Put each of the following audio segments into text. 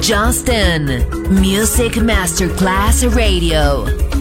Justin. Music Masterclass Radio.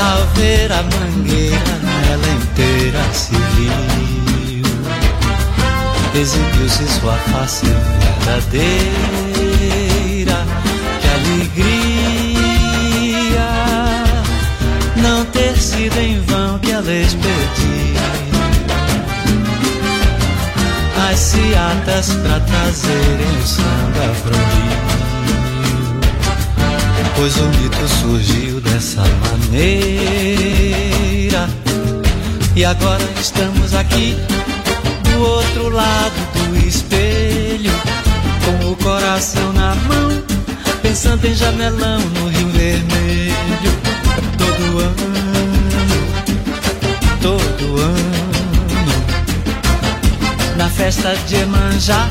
Ao ver a mangueira nela inteira se viu, exibiu-se sua face verdadeira. Que alegria não ter sido em vão que ela expediu as seatas pra trazerem o samba pro Rio. Pois o mito surgiu dessa maneira. E agora estamos aqui, do outro lado do espelho, com o coração na mão, pensando em jamelão no Rio Vermelho. Todo ano, todo ano na festa de Emanjá,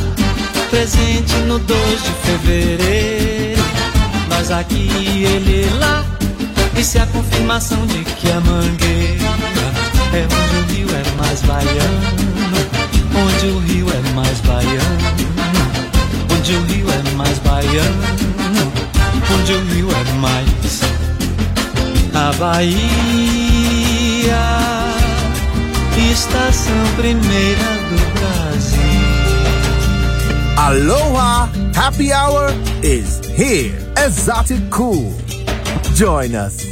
presente no 2 de fevereiro. Nós aqui e ele lá, isso é a confirmação de que a mangueira é onde o rio é mais baiano, onde o rio é mais baiano, onde o rio é mais baiano, onde o rio é mais a Bahia, estação primeira do Brasil. Aloha! Happy Hour is here. Exotic Cool. Join us.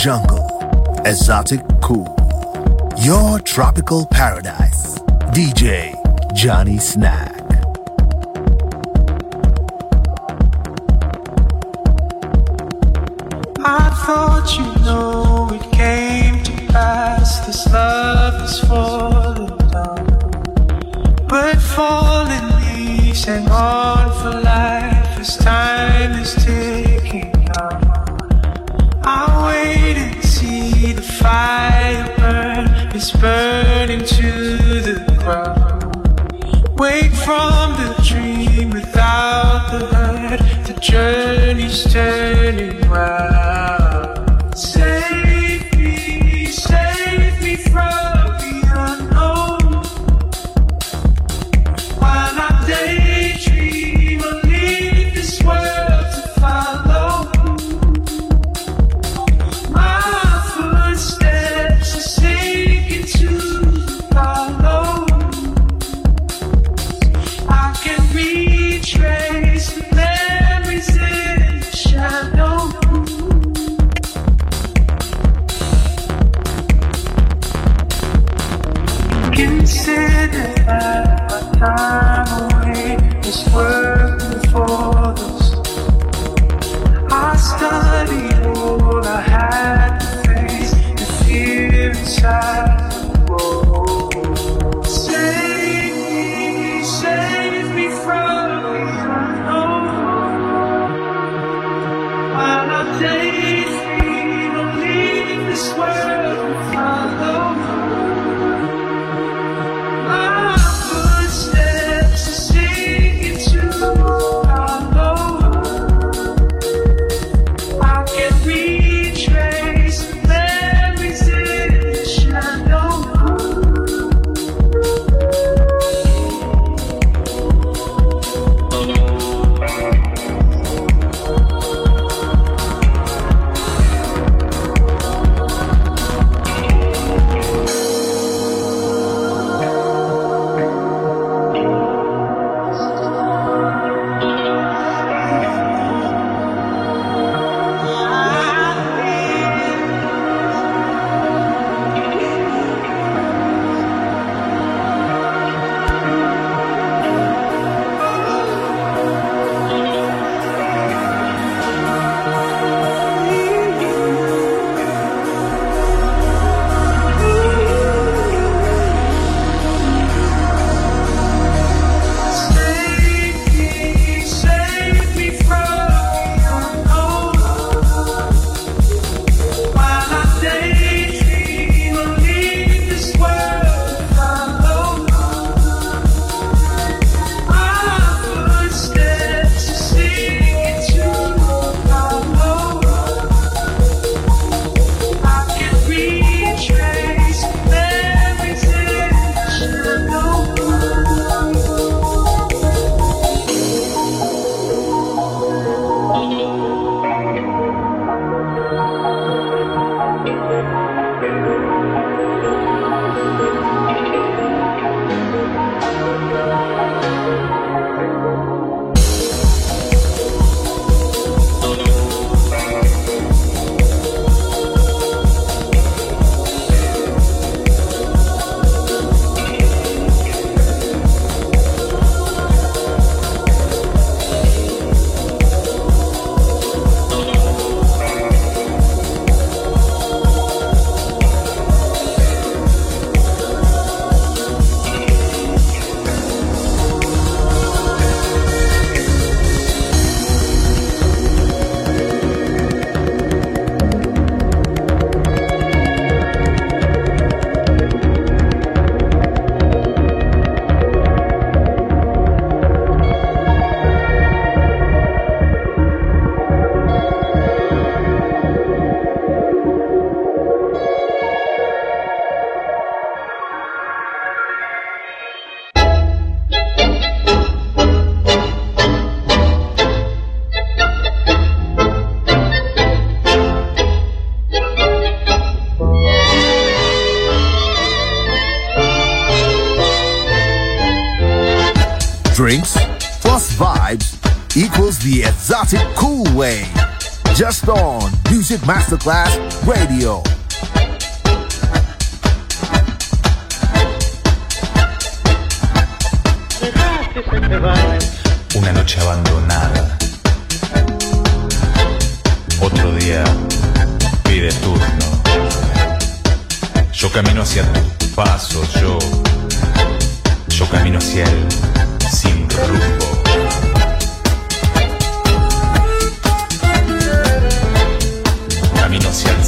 Jungle. Exotic Cool. Your tropical paradise. DJ Johnny Snack. Masterclass Radio. Una noche abandonada. Otro día pide turno. Yo camino hacia tus pasos, yo. Yo camino hacia él sin rumbo. social.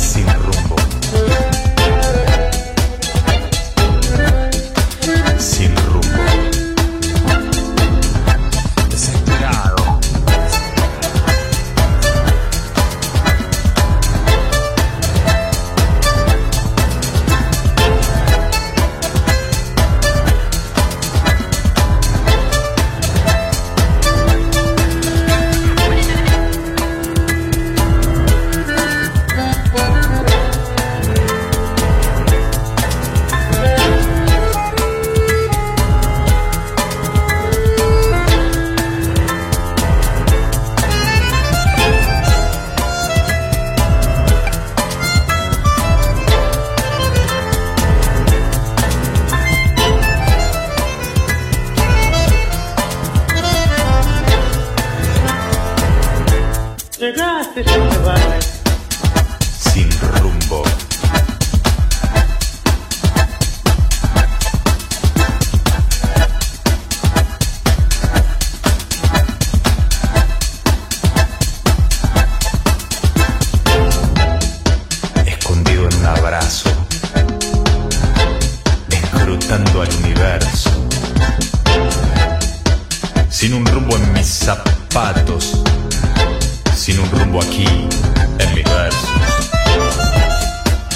Sin un rumbo aquí en mis versos.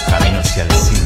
Camino hacia el sin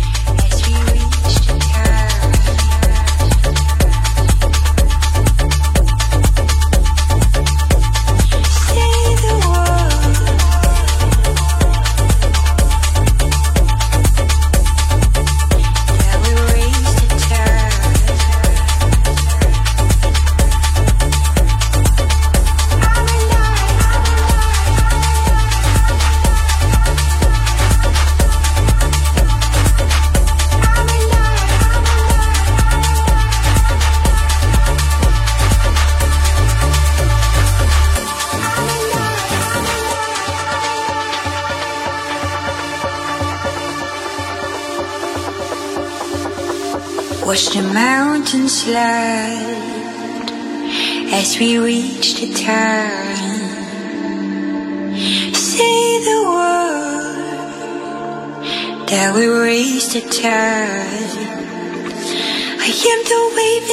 We reach the turn. See the world that we raised the tide. I am the wave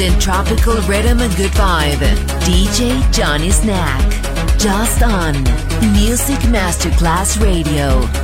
in tropical rhythm and good vibe. DJ Johnny Snack. Just on Music Masterclass Radio.